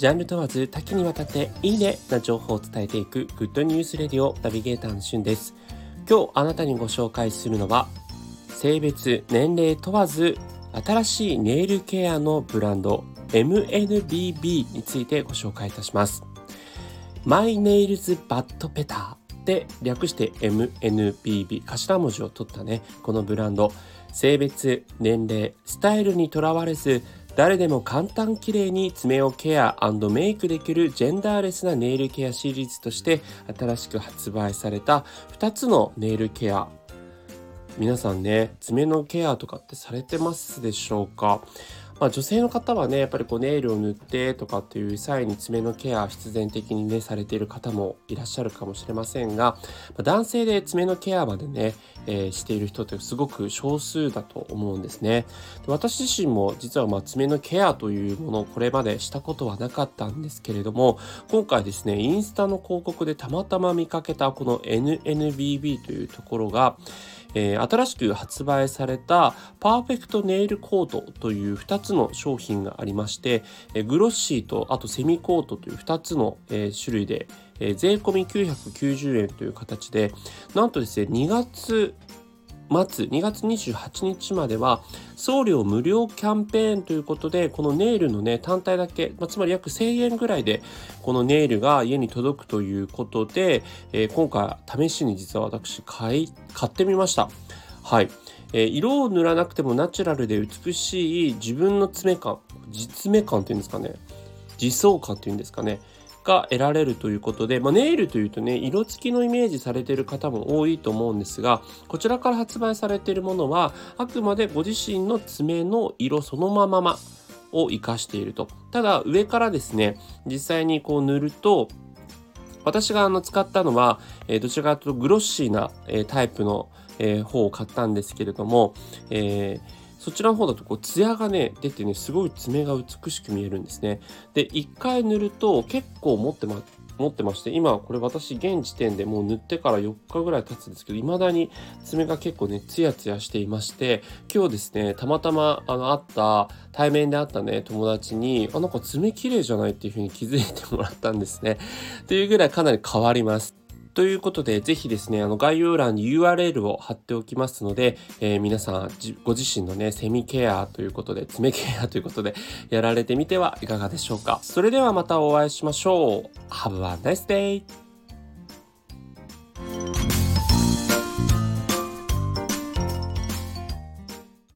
ジャンル問わず多岐にわたっていいねな情報を伝えていくグッドニュースレディオナビゲーターのしゅんです。今日あなたにご紹介するのは性別、年齢問わず新しいネイルケアのブランド MNBB についてご紹介いたします。マイネイルズバッドペターで略して MNBB 頭文字を取ったねこのブランド性別年齢スタイルにとらわれず誰でも簡単綺麗に爪をケアメイクできるジェンダーレスなネイルケアシリーズとして新しく発売された2つのネイルケア。皆さんね爪のケアとかってされてますでしょうか？まあ、女性の方はねやっぱりこうネイルを塗ってとかっていう際に爪のケア必然的にねされている方もいらっしゃるかもしれませんが、まあ、男性で爪のケアまでね、えー、している人ってすごく少数だと思うんですね。で私自身も実はまあ爪のケアというものをこれまでしたことはなかったんですけれども今回ですねインスタの広告でたまたま見かけたこの NNBB というところがえー、新しく発売されたパーフェクトネイルコートという2つの商品がありまして、えー、グロッシーとあとセミコートという2つの、えー、種類で、えー、税込み990円という形でなんとですね2月末2月28日までは送料無料キャンペーンということでこのネイルのね単体だけ、まあ、つまり約1000円ぐらいでこのネイルが家に届くということで、えー、今回試しに実は私買い買ってみました。はい、えー、色を塗らなくてもナチュラルで美しい自分の爪感実爪感っていうんですかね。自走感っていうんですかね。が得られるということで、まあ、ネイルというとね色付きのイメージされている方も多いと思うんですがこちらから発売されているものはあくまでご自身の爪の色そのままを生かしていると。ただ上からですね実際にこう塗ると私があの使ったのは、え、どちらかというとグロッシーな、え、タイプの、え、方を買ったんですけれども、えーそちらの方だとこうツヤがね出てねすごい爪が美しく見えるんですね。で1回塗ると結構持ってま持ってまして今これ私現時点でもう塗ってから4日ぐらい経つんですけど未だに爪が結構ねツヤツヤしていまして今日ですねたまたまあの会った対面で会ったね友達にあなんか爪綺麗じゃないっていう風に気づいてもらったんですね。というぐらいかなり変わります。ということで、ぜひですね、あの概要欄に URL を貼っておきますので、えー、皆さんご自身のね、セミケアということで、爪ケアということで、やられてみてはいかがでしょうか。それではまたお会いしましょう。Have a nice day!